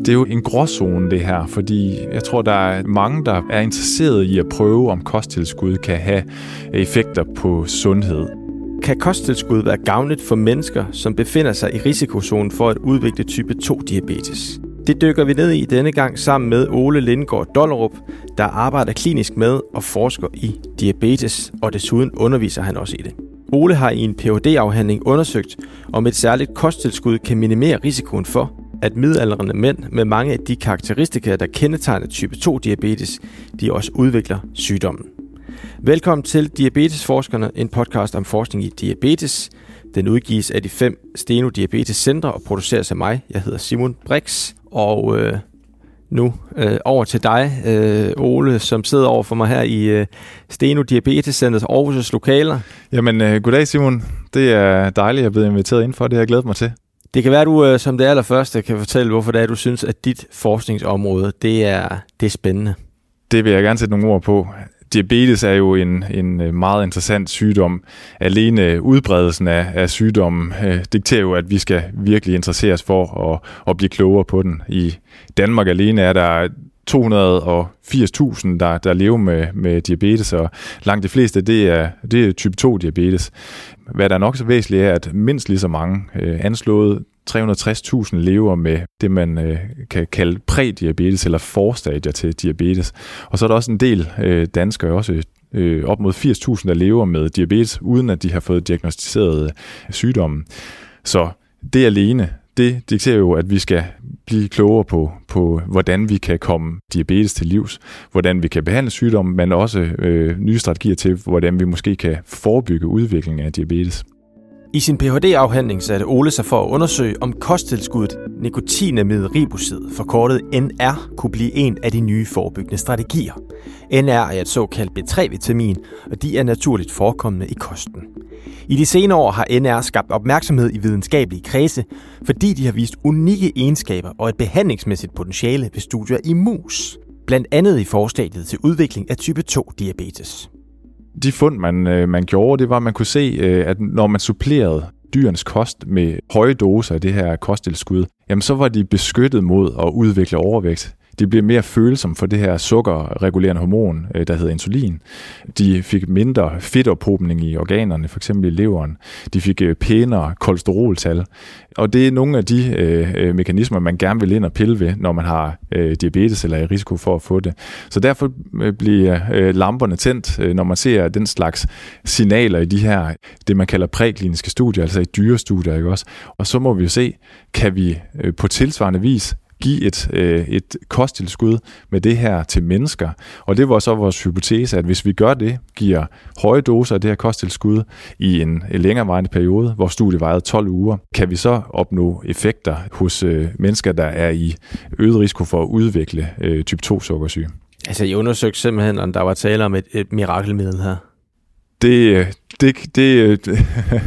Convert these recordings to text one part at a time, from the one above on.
det er jo en gråzone det her, fordi jeg tror, der er mange, der er interesseret i at prøve, om kosttilskud kan have effekter på sundhed. Kan kosttilskud være gavnligt for mennesker, som befinder sig i risikozonen for at udvikle type 2-diabetes? Det dykker vi ned i denne gang sammen med Ole Lindgaard Dollerup, der arbejder klinisk med og forsker i diabetes, og desuden underviser han også i det. Ole har i en Ph.D.-afhandling undersøgt, om et særligt kosttilskud kan minimere risikoen for, at midaldrende mænd med mange af de karakteristika, der kendetegner type 2-diabetes, de også udvikler sygdommen. Velkommen til Diabetesforskerne, en podcast om forskning i diabetes. Den udgives af de fem Steno Diabetes Centre og produceres af mig. Jeg hedder Simon Brix, og øh, nu øh, over til dig, øh, Ole, som sidder over for mig her i øh, Steno Diabetes Centers Aarhus' lokaler. Jamen, øh, goddag Simon. Det er dejligt, at jeg er blevet inviteret ind for. Det har jeg glædet mig til. Det kan være, at du øh, som det allerførste kan fortælle, hvorfor det er, du synes, at dit forskningsområde det er, det er spændende. Det vil jeg gerne sætte nogle ord på. Diabetes er jo en, en øh, meget interessant sygdom. Alene øh, udbredelsen af, af sygdommen øh, dikterer jo, at vi skal virkelig interesseres for at, at blive klogere på den. I Danmark alene er der 280.000, der, der lever med, med diabetes, og langt de fleste, det er, det er type 2-diabetes. Hvad der er nok så væsentligt er, at mindst lige så mange, øh, anslået 360.000 lever med det, man øh, kan kalde prædiabetes eller forstadier til diabetes. Og så er der også en del øh, danskere, også øh, op mod 80.000, der lever med diabetes, uden at de har fået diagnostiseret øh, sygdommen. Så det alene, det dikterer jo, at vi skal blive klogere på, på, hvordan vi kan komme diabetes til livs, hvordan vi kan behandle sygdommen, men også øh, nye strategier til, hvordan vi måske kan forebygge udviklingen af diabetes. I sin Ph.D.-afhandling satte Ole sig for at undersøge, om kosttilskuddet nikotinamid ribosid, forkortet NR, kunne blive en af de nye forebyggende strategier. NR er et såkaldt B3-vitamin, og de er naturligt forekommende i kosten. I de senere år har NR skabt opmærksomhed i videnskabelige kredse, fordi de har vist unikke egenskaber og et behandlingsmæssigt potentiale ved studier i mus. Blandt andet i forstadiet til udvikling af type 2-diabetes de fund, man, øh, man gjorde, det var, at man kunne se, øh, at når man supplerede dyrenes kost med høje doser af det her kosttilskud, jamen så var de beskyttet mod at udvikle overvægt de bliver mere følsomme for det her sukkerregulerende hormon, øh, der hedder insulin. De fik mindre fedtophobning i organerne, for eksempel i leveren. De fik øh, pænere kolesteroltal. Og det er nogle af de øh, øh mekanismer, man gerne vil ind og pille ved, når man har øh, diabetes eller er i risiko for at få det. Så derfor øh, bliver øh, lamperne tændt, øh, når man ser den slags signaler i de her, det man kalder prækliniske studier, altså i dyrestudier, ikke også? Og så må vi jo se, kan vi øh, på tilsvarende vis give et, øh, et kosttilskud med det her til mennesker. Og det var så vores hypotese, at hvis vi gør det, giver høje doser af det her kosttilskud i en længerevarende periode, hvor studiet vejede 12 uger, kan vi så opnå effekter hos øh, mennesker, der er i øget risiko for at udvikle øh, type 2 sukkersyge. Altså, I undersøgte simpelthen, om der var tale om et, et mirakelmiddel her? Det, det, det,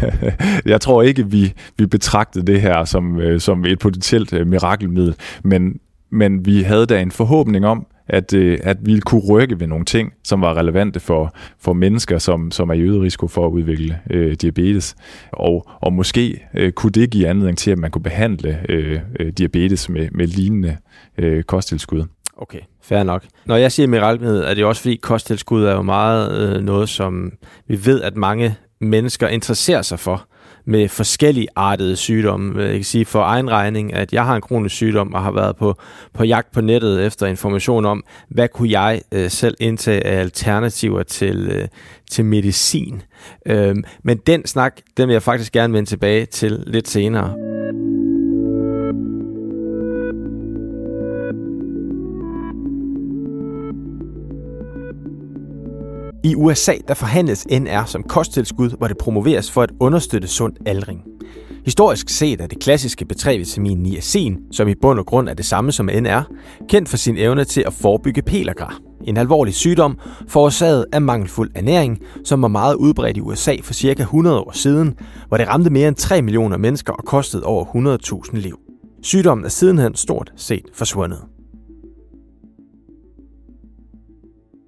jeg tror ikke, vi, vi betragtede det her som, øh, som et potentielt øh, mirakelmiddel, men, men vi havde da en forhåbning om, at, øh, at vi kunne rykke ved nogle ting, som var relevante for, for mennesker, som, som er i øget risiko for at udvikle øh, diabetes. Og, og måske øh, kunne det give anledning til, at man kunne behandle øh, diabetes med, med lignende øh, kosttilskud. Okay, fair nok. Når jeg siger mirakelmiddel, er det også fordi kosttilskud er jo meget øh, noget, som vi ved, at mange mennesker interesserer sig for med forskellige artede sygdomme. Øh, jeg kan sige for egen regning, at jeg har en kronisk sygdom og har været på, på jagt på nettet efter information om, hvad kunne jeg øh, selv indtage af alternativer til, øh, til medicin. Øh, men den snak, den vil jeg faktisk gerne vende tilbage til lidt senere. I USA der forhandles NR som kosttilskud, hvor det promoveres for at understøtte sund aldring. Historisk set er det klassiske B3-vitamin niacin, som i bund og grund er det samme som NR, kendt for sin evne til at forebygge pelergrar. En alvorlig sygdom forårsaget af mangelfuld ernæring, som var meget udbredt i USA for cirka 100 år siden, hvor det ramte mere end 3 millioner mennesker og kostede over 100.000 liv. Sygdommen er sidenhen stort set forsvundet.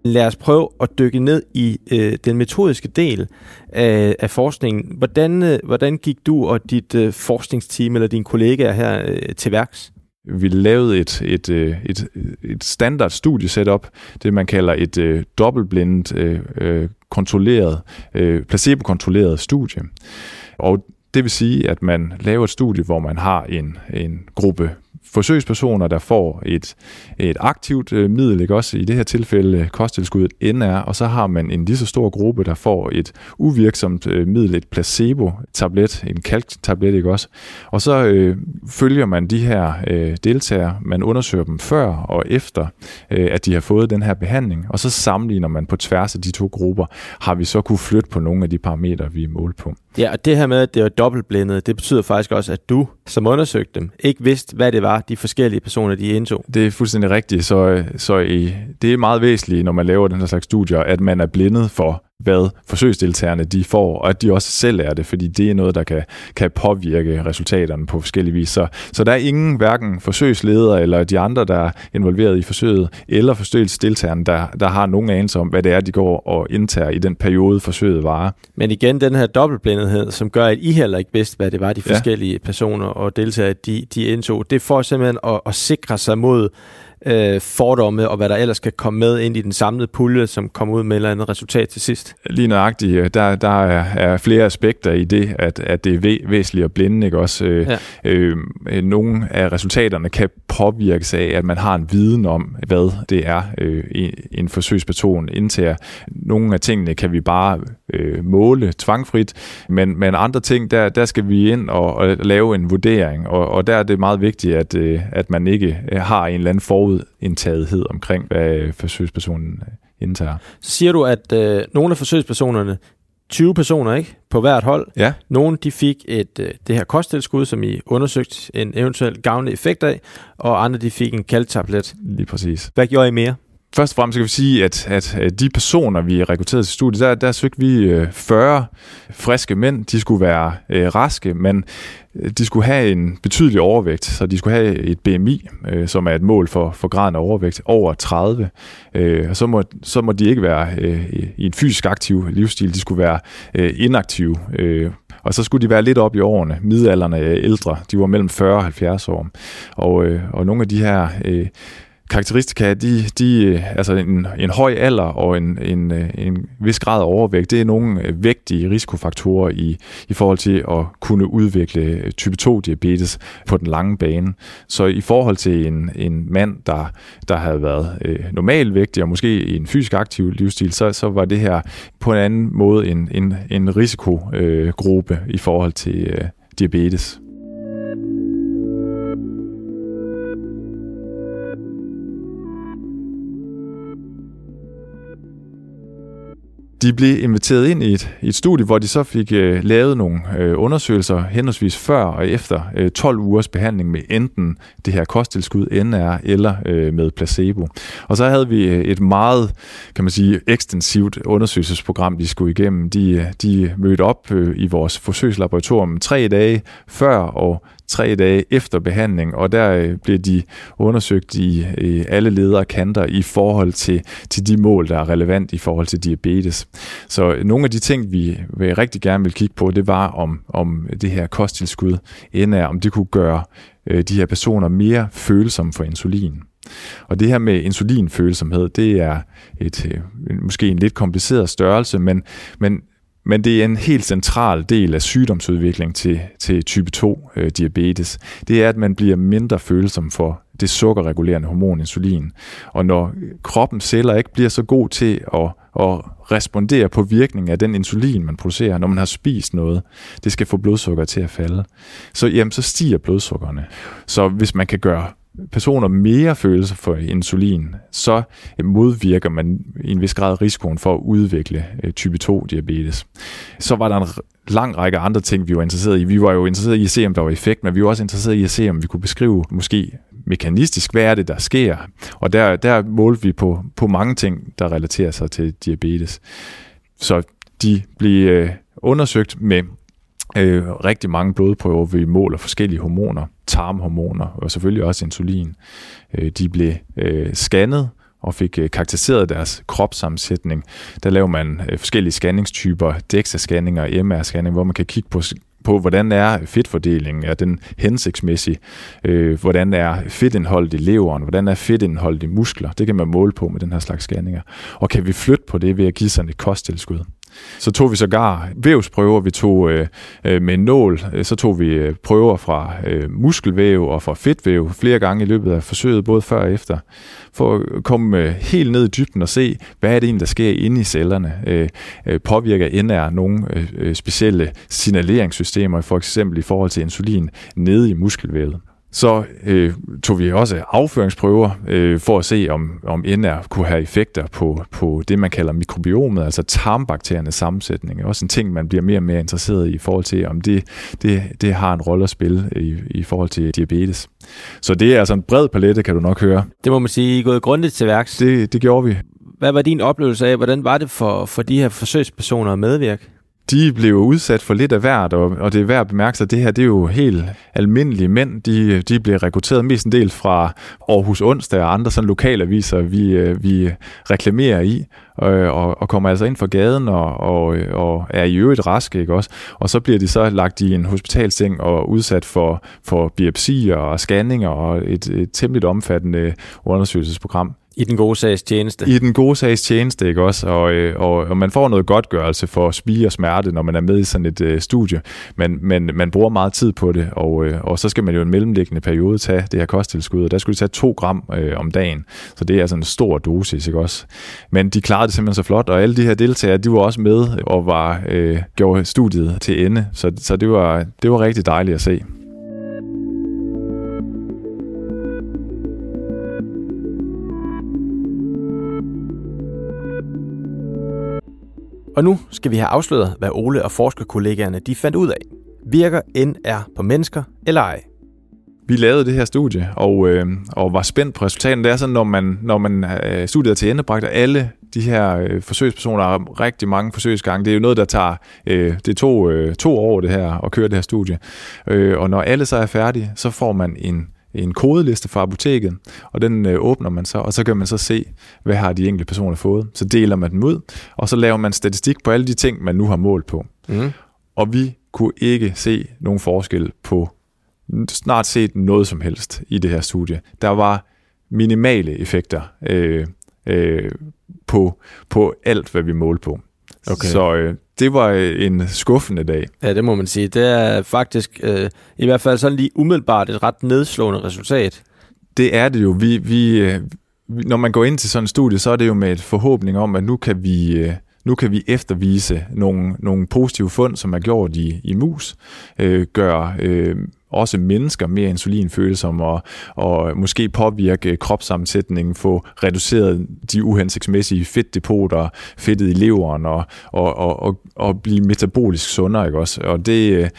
Lad os prøve at dykke ned i øh, den metodiske del af, af forskningen. Hvordan, øh, hvordan gik du og dit øh, forskningsteam eller dine kollegaer her øh, til værks? vi lavede et, et, øh, et, et standard studiesetup, det man kalder et øh, dobbeltblindet, øh, øh, kontrolleret, øh, placebo-kontrolleret studie. Og det vil sige, at man laver et studie, hvor man har en, en gruppe forsøgspersoner, der får et, et aktivt øh, middel, ikke også i det her tilfælde øh, kosttilskuddet NR, og så har man en lige så stor gruppe, der får et uvirksomt øh, middel, et placebo-tablet, en kalktablet, ikke også? Og så øh, følger man de her øh, deltagere, man undersøger dem før og efter, øh, at de har fået den her behandling, og så sammenligner man på tværs af de to grupper, har vi så kunne flytte på nogle af de parametre, vi er målt på. Ja, og det her med, at det er dobbeltblindet, det betyder faktisk også, at du, som undersøgte dem, ikke vidste, hvad det var, de forskellige personer, de indtog. Det er fuldstændig rigtigt, så, øh, så i, det er meget væsentligt, når man laver den her slags studier, at man er blindet for, hvad forsøgsdeltagerne de får, og at de også selv er det, fordi det er noget, der kan, kan påvirke resultaterne på forskellige vis. Så, så der er ingen, hverken forsøgsledere eller de andre, der er involveret i forsøget, eller forsøgsdeltagerne, der, der har nogen anelse om, hvad det er, de går og indtager i den periode, forsøget varer. Men igen, den her dobbeltblindethed, som gør, at I heller ikke vidste, hvad det var, de forskellige ja. personer og deltagere, de, de indtog, det får simpelthen at, at sikre sig mod øh, fordomme og hvad der ellers kan komme med ind i den samlede pulje, som kommer ud med et eller andet resultat til sidst. Lige nøjagtigt. Der, der er, er flere aspekter i det, at, at det er væ- væsentligt at blinde. Ikke? Også, øh, ja. øh, nogle af resultaterne kan påvirkes af, at man har en viden om, hvad det er, øh, en forsøgsperson indtager. Nogle af tingene kan vi bare øh, måle tvangfrit, men, men andre ting, der, der skal vi ind og, og lave en vurdering, og, og der er det meget vigtigt, at, øh, at man ikke har en eller anden forudindtagethed omkring, hvad forsøgspersonen indtager. Så siger du, at øh, nogle af forsøgspersonerne, 20 personer ikke på hvert hold. Ja. Nogle de fik et øh, det her kosttilskud, som I undersøgt en eventuel gavnlig effekt af, og andre de fik en kalktablet. Lige præcis. Hvad gjorde I mere? Først og fremmest kan vi sige, at, at de personer, vi rekrutterede til studiet, der, der søgte vi øh, 40 friske mænd. De skulle være øh, raske, men øh, de skulle have en betydelig overvægt, så de skulle have et BMI, øh, som er et mål for, for graden af overvægt, over 30. Øh, og så må, så må de ikke være øh, i en fysisk aktiv livsstil, de skulle være øh, inaktive. Øh, og så skulle de være lidt op i årene, midalderne øh, ældre. De var mellem 40 og 70 år. Og, øh, og nogle af de her... Øh, karakteristika, de, de, øh, altså en, en høj alder og en, en, øh, en vis grad af overvægt, det er nogle øh, vægtige risikofaktorer i, i forhold til at kunne udvikle type 2-diabetes på den lange bane. Så i forhold til en, en mand, der, der havde været øh, normalvægtig og måske i en fysisk aktiv livsstil, så, så var det her på en anden måde en, en, en risikogruppe i forhold til øh, diabetes. De blev inviteret ind i et, i et studie, hvor de så fik øh, lavet nogle øh, undersøgelser henholdsvis før og efter øh, 12 ugers behandling med enten det her kosttilskud NR eller øh, med placebo. Og så havde vi øh, et meget, kan man sige, ekstensivt undersøgelsesprogram, de skulle igennem. De, øh, de mødte op øh, i vores forsøgslaboratorium tre dage før og tre dage efter behandling, og der øh, bliver de undersøgt i, i alle ledere kanter i forhold til, til de mål, der er relevant i forhold til diabetes. Så øh, nogle af de ting, vi vil rigtig gerne vil kigge på, det var om, om det her kosttilskud NR, om det kunne gøre øh, de her personer mere følsomme for insulin. Og det her med insulinfølsomhed, det er et, øh, måske en lidt kompliceret størrelse, men, men men det er en helt central del af sygdomsudvikling til, til type 2 øh, diabetes. Det er, at man bliver mindre følsom for det sukkerregulerende hormon insulin. Og når kroppens celler ikke bliver så god til at, at respondere på virkningen af den insulin, man producerer, når man har spist noget, det skal få blodsukker til at falde, så, jamen, så stiger blodsukkerne. Så hvis man kan gøre personer mere følelse for insulin, så øh, modvirker man i en vis grad risikoen for at udvikle øh, type 2 diabetes. Så var der en lang række andre ting, vi var interesseret i. Vi var jo interesseret i at se, om der var effekt, men vi var også interesseret i at se, om vi kunne beskrive måske mekanistisk, hvad er det, der sker? Og der, der målte vi på, på mange ting, der relaterer sig til diabetes. Så de blev øh, undersøgt med øh, rigtig mange blodprøver, vi måler forskellige hormoner, tarmhormoner og selvfølgelig også insulin. Øh, de blev øh, scannet og fik øh, karakteriseret deres kropssammensætning. Der laver man øh, forskellige scanningstyper, DEXA-scanning og MR-scanning, hvor man kan kigge på på, hvordan er fedtfordelingen, er den hensigtsmæssig, øh, hvordan er fedtindholdet i leveren, hvordan er fedtindholdet i muskler, det kan man måle på med den her slags scanninger. Og kan vi flytte på det ved at give sådan et kosttilskud? Så tog vi sågar vævsprøver, vi tog øh, øh, med en nål, øh, så tog vi øh, prøver fra øh, muskelvæv og fra fedtvæv flere gange i løbet af forsøget, både før og efter, for at komme øh, helt ned i dybden og se, hvad er det egentlig, der sker inde i cellerne. Øh, påvirker NR nogle øh, specielle signaleringssystemer, for eksempel i forhold til insulin, nede i muskelvævet så øh, tog vi også afføringsprøver øh, for at se, om, om NR kunne have effekter på, på det, man kalder mikrobiomet, altså tarmbakteriernes sammensætning. Også en ting, man bliver mere og mere interesseret i, i forhold til, om det, det, det har en rolle at spille i, i forhold til diabetes. Så det er altså en bred palette, kan du nok høre. Det må man sige, I er gået grundigt til værks. Det, det gjorde vi. Hvad var din oplevelse af, hvordan var det for, for de her forsøgspersoner at medvirke? De blev udsat for lidt af hvert, og, og det er værd at bemærke sig, at det her det er jo helt almindelige mænd. De, de blev rekrutteret mest en del fra Aarhus Onsdag og andre sådan lokalaviser, vi, øh, vi reklamerer i, og, og, og kommer altså ind fra gaden og, og, og er i øvrigt raske, ikke også? Og så bliver de så lagt i en hospitalseng og udsat for, for biopsier og scanninger og et, et temmelig omfattende undersøgelsesprogram. I den gode sags tjeneste. I den gode sags tjeneste, ikke også? Og, øh, og, og man får noget godtgørelse for spige og smerte, når man er med i sådan et øh, studie. Men, men man bruger meget tid på det, og, øh, og så skal man jo en mellemliggende periode tage det her kosttilskud, og der skulle de tage to gram øh, om dagen. Så det er altså en stor dosis, ikke også? Men de klarede det simpelthen så flot, og alle de her deltagere, de var også med og var øh, gjorde studiet til ende. Så, så det, var, det var rigtig dejligt at se. Og nu skal vi have afsløret, hvad Ole og forskerkollegaerne de fandt ud af. Virker NR på mennesker eller ej? Vi lavede det her studie, og, øh, og var spændt på resultaterne. Det er sådan, når man, når man øh, studiet er til ende, bragte alle de her øh, forsøgspersoner har rigtig mange forsøgsgange. Det er jo noget, der tager øh, det to, øh, to år det her at køre det her studie. Øh, og når alle så er færdige, så får man en en kodeliste fra apoteket, og den øh, åbner man så, og så kan man så se, hvad har de enkelte personer fået. Så deler man dem ud, og så laver man statistik på alle de ting, man nu har målt på. Mm. Og vi kunne ikke se nogen forskel på snart set noget som helst i det her studie. Der var minimale effekter øh, øh, på, på alt, hvad vi målte på. Okay. Så øh, det var øh, en skuffende dag. Ja, det må man sige. Det er faktisk øh, i hvert fald sådan lige umiddelbart et ret nedslående resultat. Det er det jo. Vi, vi, øh, når man går ind til sådan en studie, så er det jo med et forhåbning om, at nu kan vi, øh, nu kan vi eftervise nogle, nogle positive fund, som er gjort i, i mus, øh, gør øh, også mennesker mere insulinfølsomme og, og måske påvirke kropssammensætningen, få reduceret de uhensigtsmæssige fedtdepoter, fedtet i leveren og, og, og, og, og blive metabolisk sundere. Ikke også? Og det,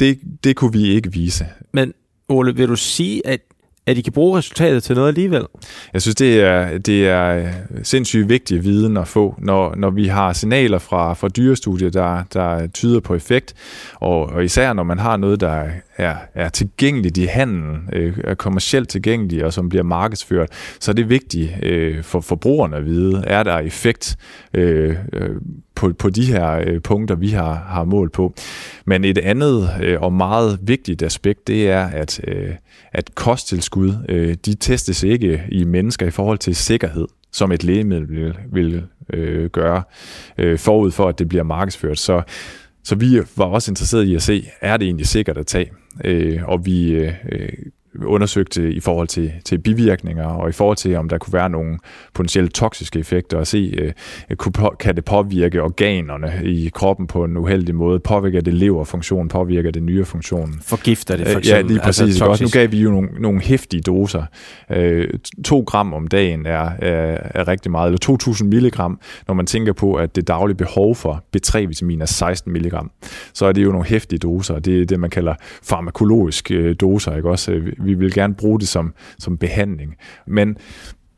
det, det kunne vi ikke vise. Men Ole, vil du sige, at at I kan bruge resultatet til noget alligevel? Jeg synes, det er, det er sindssygt vigtig viden at få, når, når vi har signaler fra, fra dyrestudier, der, der tyder på effekt, og, og især når man har noget, der er, er tilgængeligt i handelen, øh, er kommercielt tilgængeligt og som bliver markedsført, så er det vigtigt øh, for forbrugerne at vide, er der effekt øh, øh på, på de her øh, punkter, vi har, har mål på. Men et andet øh, og meget vigtigt aspekt, det er, at, øh, at kosttilskud, øh, de testes ikke i mennesker i forhold til sikkerhed som et lægemiddel vil, vil øh, gøre øh, forud for, at det bliver markedsført. Så, så vi var også interesseret i at se, er det egentlig sikkert at tage? Øh, og vi øh, øh undersøgt i forhold til, til bivirkninger, og i forhold til, om der kunne være nogle potentielt toksiske effekter, og se, øh, kan det påvirke organerne i kroppen på en uheldig måde, påvirker det leverfunktionen, påvirker det nyrefunktionen. Forgifter det for eksempel? Ja, lige præcis. Altså, også. Nu gav vi jo nogle, nogle hæftige doser. Øh, to gram om dagen er, er, er rigtig meget, eller 2.000 milligram, når man tænker på, at det daglige behov for B3-vitamin er 16 milligram. Så er det jo nogle hæftige doser, det er det, man kalder farmakologiske øh, doser, ikke også? Vi vil gerne bruge det som, som behandling. Men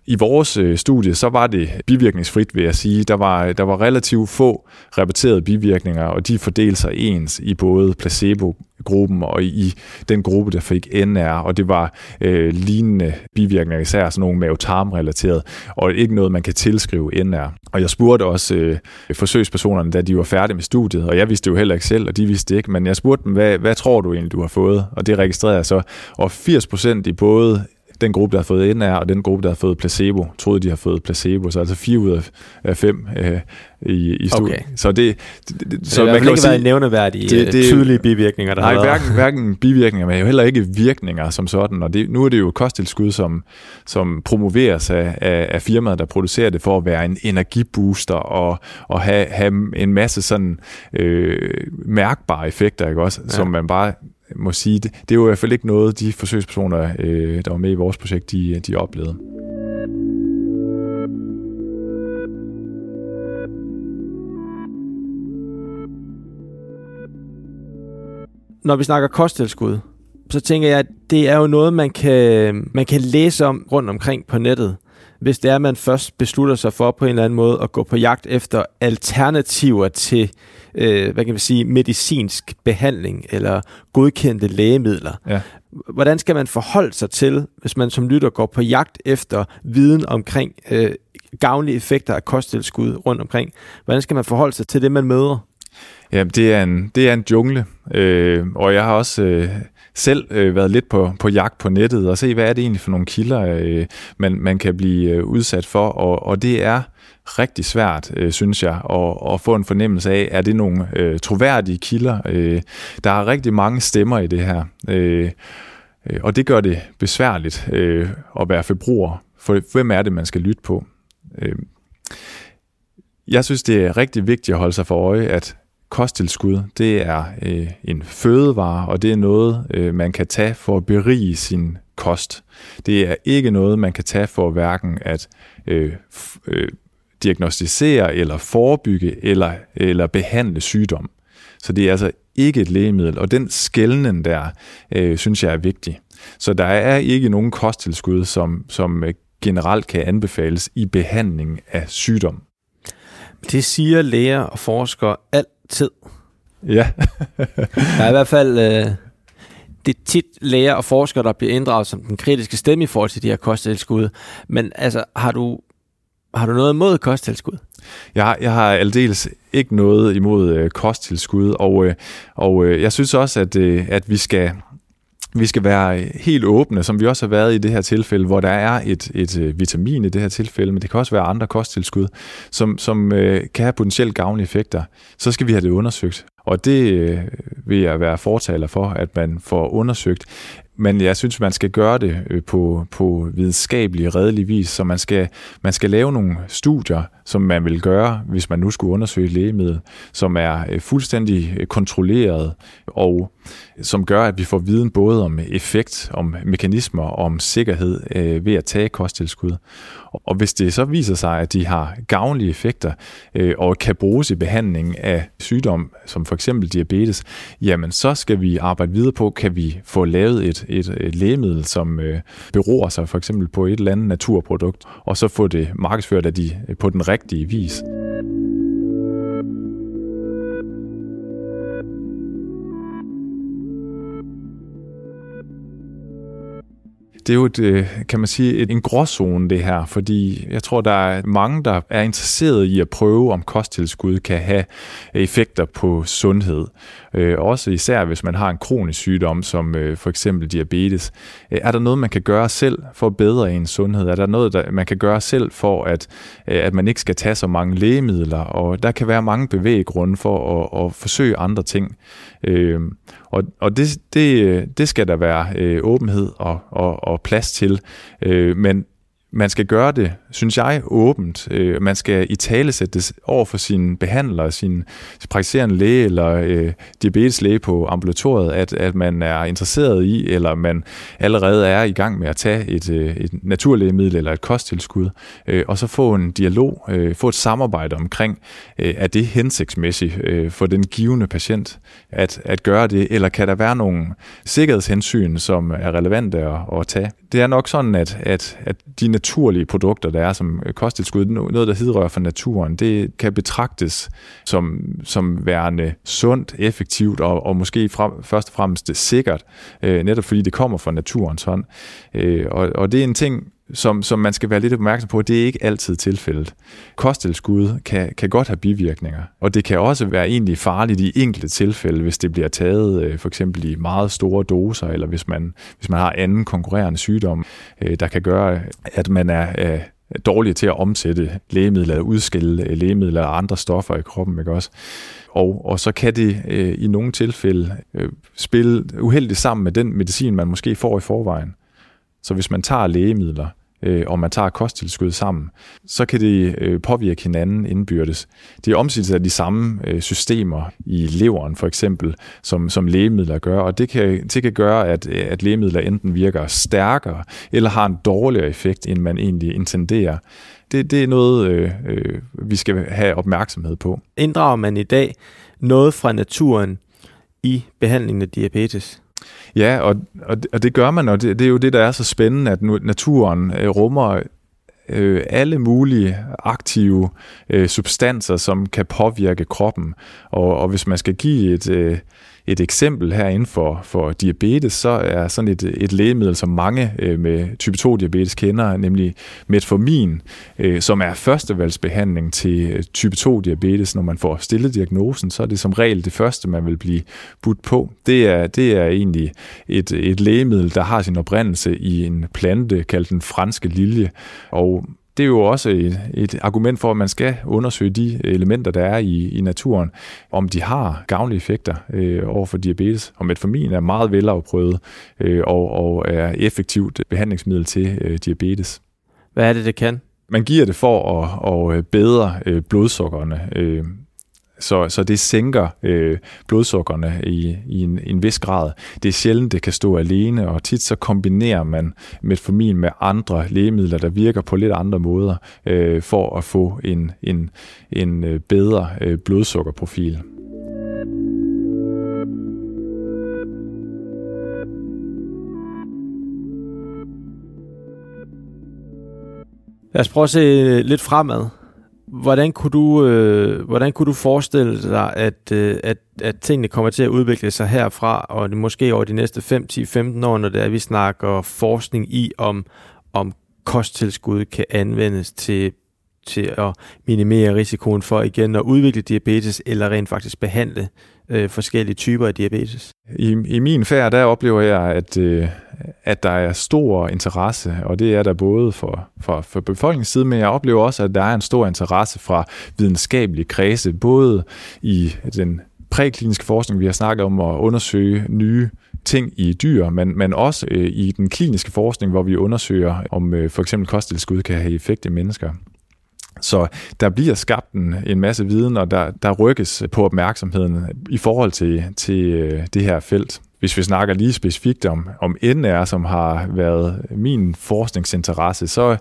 i vores øh, studie, så var det bivirkningsfrit, vil jeg sige. Der var, der var relativt få rapporterede bivirkninger, og de fordelte sig ens i både placebo gruppen og i den gruppe, der fik NR, og det var øh, lignende bivirkninger, især sådan nogle mavetarmrelateret, og ikke noget, man kan tilskrive NR. Og jeg spurgte også øh, forsøgspersonerne, da de var færdige med studiet, og jeg vidste jo heller ikke selv, og de vidste ikke, men jeg spurgte dem, hvad, hvad tror du egentlig, du har fået? Og det registrerede jeg så, og 80% i både den gruppe, der har fået NR, og den gruppe, der har fået placebo, troede, de har fået placebo. Så altså 4 ud af 5 øh, i, i studiet. Okay. Så det, det, det så man kan ikke sige, været nævneværdige det, øh, det, tydelige bivirkninger, der nej, har hverken, hverken bivirkninger, men jo heller ikke virkninger som sådan. Og det, nu er det jo kosttilskud, som, som promoveres af, af, af firmaet, der producerer det for at være en energibooster og, og have, have en masse sådan øh, mærkbare effekter, ikke også? Ja. Som man bare må sige, det, det er jo i hvert fald ikke noget, de forsøgspersoner, øh, der var med i vores projekt, de, de oplevede. Når vi snakker kosttilskud, så tænker jeg, at det er jo noget, man kan, man kan læse om rundt omkring på nettet, hvis det er, at man først beslutter sig for på en eller anden måde at gå på jagt efter alternativer til øh, hvad kan man sige, medicinsk behandling eller godkendte lægemidler. Ja. Hvordan skal man forholde sig til, hvis man som lytter går på jagt efter viden omkring øh, gavnlige effekter af kosttilskud rundt omkring? Hvordan skal man forholde sig til det, man møder? Ja, det er en, det er en jungle, øh, og jeg har også øh, selv øh, været lidt på, på jagt på nettet og se, hvad er det egentlig for nogle kilder, øh, man, man kan blive øh, udsat for, og, og det er rigtig svært, øh, synes jeg, at, at få en fornemmelse af, er det nogle øh, troværdige kilder. Øh, der er rigtig mange stemmer i det her, øh, øh og det gør det besværligt øh, at være forbruger, for hvem er det, man skal lytte på? Øh, jeg synes, det er rigtig vigtigt at holde sig for øje, at kosttilskud, det er øh, en fødevare, og det er noget, øh, man kan tage for at berige sin kost. Det er ikke noget, man kan tage for hverken at øh, øh, diagnostisere eller forebygge eller, eller behandle sygdom. Så det er altså ikke et lægemiddel, og den skældning der, øh, synes jeg er vigtig. Så der er ikke nogen kosttilskud, som, som øh, generelt kan anbefales i behandling af sygdom. Det siger læger og forskere altid. Ja. der er i hvert fald øh, det er tit læger og forskere, der bliver inddraget som den kritiske stemme i forhold til de her kosttilskud. Men altså, har du har du noget imod kosttilskud? Jeg har, jeg har aldeles ikke noget imod øh, kosttilskud, og, øh, og øh, jeg synes også, at, øh, at vi skal vi skal være øh, helt åbne, som vi også har været i det her tilfælde, hvor der er et, et øh, vitamin i det her tilfælde, men det kan også være andre kosttilskud, som, som øh, kan have potentielt gavnlige effekter. Så skal vi have det undersøgt. Og det øh, vil jeg være fortaler for, at man får undersøgt. Men jeg synes, man skal gøre det øh, på, på videnskabelig, redelig vis, så man skal, man skal lave nogle studier, som man vil gøre, hvis man nu skulle undersøge et lægemiddel, som er øh, fuldstændig øh, kontrolleret, og som gør, at vi får viden både om effekt, om mekanismer og om sikkerhed øh, ved at tage kosttilskud. Og hvis det så viser sig, at de har gavnlige effekter øh, og kan bruges i behandling af sygdom, som for eksempel diabetes, jamen så skal vi arbejde videre på, kan vi få lavet et, et, et lægemiddel, som øh, beror sig for eksempel på et eller andet naturprodukt, og så få det markedsført af de på den rigtige vis. Det er jo et, øh, kan man sige, et, en gråzone det her, fordi jeg tror, der er mange, der er interesseret i at prøve, om kosttilskud kan have effekter på sundhed. Øh, også især hvis man har en kronisk sygdom, som øh, for eksempel diabetes. Øh, er der noget, man kan gøre selv for at bedre ens sundhed? Er der noget, der, man kan gøre selv for, at, øh, at man ikke skal tage så mange lægemidler? Og der kan være mange bevæggrunde for at, at forsøge andre ting. Øh, og og det, det, øh, det skal der være øh, åbenhed og, og, og plads til. Øh, men man skal gøre det, synes jeg, åbent. Øh, man skal i tale sætte det over for sin behandler, sin praktiserende læge eller øh, diabeteslæge på ambulatoriet, at, at man er interesseret i, eller man allerede er i gang med at tage et, øh, et naturlægemiddel eller et kosttilskud, øh, og så få en dialog, øh, få et samarbejde omkring, øh, er det hensigtsmæssigt øh, for den givende patient at, at gøre det, eller kan der være nogle sikkerhedshensyn, som er relevante at, at tage? Det er nok sådan, at, at, at de naturlige produkter, der er som øh, kosttilskud, noget, der hidrører fra naturen, det kan betragtes som, som værende sundt, effektivt og, og måske frem, først og fremmest sikkert, øh, netop fordi det kommer fra naturens hånd. Øh, og, og det er en ting, som, som man skal være lidt opmærksom på, det er ikke altid tilfældet. Kosttilskud kan, kan godt have bivirkninger, og det kan også være egentlig farligt i enkelte tilfælde, hvis det bliver taget øh, for eksempel i meget store doser, eller hvis man, hvis man har anden konkurrerende sygdom, øh, der kan gøre, at man er, dårlig til at omsætte lægemidler, eller udskille øh, lægemidler og andre stoffer i kroppen, ikke også? Og, og så kan det øh, i nogle tilfælde øh, spille uheldigt sammen med den medicin, man måske får i forvejen. Så hvis man tager lægemidler, øh, og man tager kosttilskud sammen, så kan det øh, påvirke hinanden indbyrdes. Det er omsidigt af de samme øh, systemer i leveren for eksempel, som, som lægemidler gør, og det kan, det kan gøre, at, at lægemidler enten virker stærkere, eller har en dårligere effekt, end man egentlig intenderer. Det, det er noget, øh, øh, vi skal have opmærksomhed på. Inddrager man i dag noget fra naturen i behandlingen af diabetes? Ja, og, og, og det gør man, og det, det er jo det, der er så spændende, at naturen øh, rummer øh, alle mulige aktive øh, substanser, som kan påvirke kroppen. Og, og hvis man skal give et, øh, et eksempel herinde for, for diabetes, så er sådan et, et lægemiddel, som mange øh, med type 2-diabetes kender, nemlig metformin, øh, som er førstevalgsbehandling til øh, type 2-diabetes. Når man får stillet diagnosen, så er det som regel det første, man vil blive budt på. Det er, det er egentlig et, et lægemiddel, der har sin oprindelse i en plante kaldt den franske lilje, og det er jo også et, et argument for, at man skal undersøge de elementer, der er i, i naturen, om de har gavnlige effekter øh, over for diabetes. Og metformin er meget velafprøvet øh, og, og er effektivt behandlingsmiddel til øh, diabetes. Hvad er det, det kan? Man giver det for at, at bedre øh, blodsukkerne. Så, så det sænker øh, blodsukkerne i, i en, en vis grad. Det er sjældent, det kan stå alene, og tit så kombinerer man metformin med andre lægemidler, der virker på lidt andre måder, øh, for at få en, en, en øh, bedre øh, blodsukkerprofil. Lad os prøve at se lidt fremad. Hvordan kunne du, øh, hvordan kunne du forestille dig, at, øh, at, at tingene kommer til at udvikle sig herfra, og det måske over de næste 5, 10, 15 år, når det er, vi snakker forskning i, om, om kosttilskud kan anvendes til, til at minimere risikoen for igen at udvikle diabetes, eller rent faktisk behandle øh, forskellige typer af diabetes? I, I min færd, der oplever jeg, at, øh, at der er stor interesse, og det er der både for, for, for befolkningens side, men jeg oplever også, at der er en stor interesse fra videnskabelige kredse, både i den prækliniske forskning, vi har snakket om at undersøge nye ting i dyr, men, men også øh, i den kliniske forskning, hvor vi undersøger, om øh, for eksempel kosttilskud kan have effekt i mennesker. Så der bliver skabt en, en masse viden, og der, der rykkes på opmærksomheden i forhold til, til øh, det her felt. Hvis vi snakker lige specifikt om, om NR, som har været min forskningsinteresse, så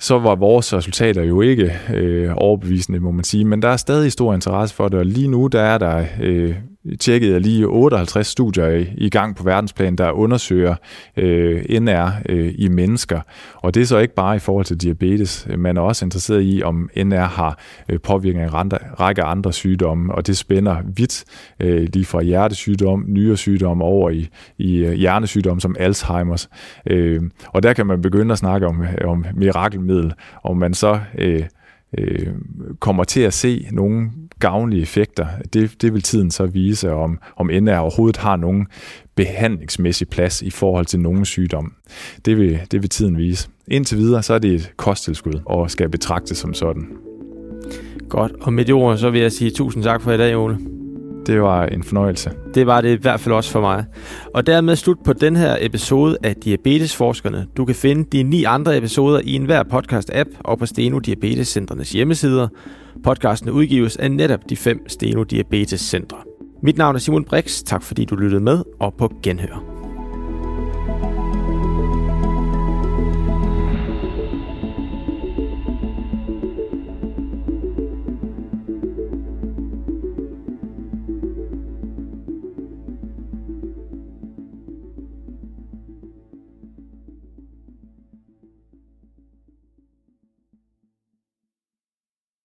så var vores resultater jo ikke øh, overbevisende, må man sige. Men der er stadig stor interesse for det, og lige nu der er der øh, tjekkede jeg lige 58 studier i, i gang på verdensplan, der undersøger øh, NR øh, i mennesker. Og det er så ikke bare i forhold til diabetes. Man er også interesseret i, om NR har øh, påvirkning af en række andre sygdomme, og det spænder vidt øh, lige fra hjertesygdom, nyresygdom over i, i øh, hjernesygdom som Alzheimer's. Øh, og der kan man begynde at snakke om, om mirakelmiddel, om man så øh, øh, kommer til at se nogle gavnlige effekter. Det, det vil tiden så vise, om, om NR overhovedet har nogen behandlingsmæssig plads i forhold til nogen sygdom. Det vil, det vil tiden vise. Indtil videre, så er det et kosttilskud og skal betragtes som sådan. Godt, og med de ord, så vil jeg sige tusind tak for i dag, Ole. Det var en fornøjelse. Det var det i hvert fald også for mig. Og dermed slut på den her episode af Diabetesforskerne. Du kan finde de ni andre episoder i enhver podcast-app og på Steno Diabetescentrenes hjemmesider. Podcasten udgives af netop de fem Steno Diabetes Centre. Mit navn er Simon Brix. Tak fordi du lyttede med, og på genhør.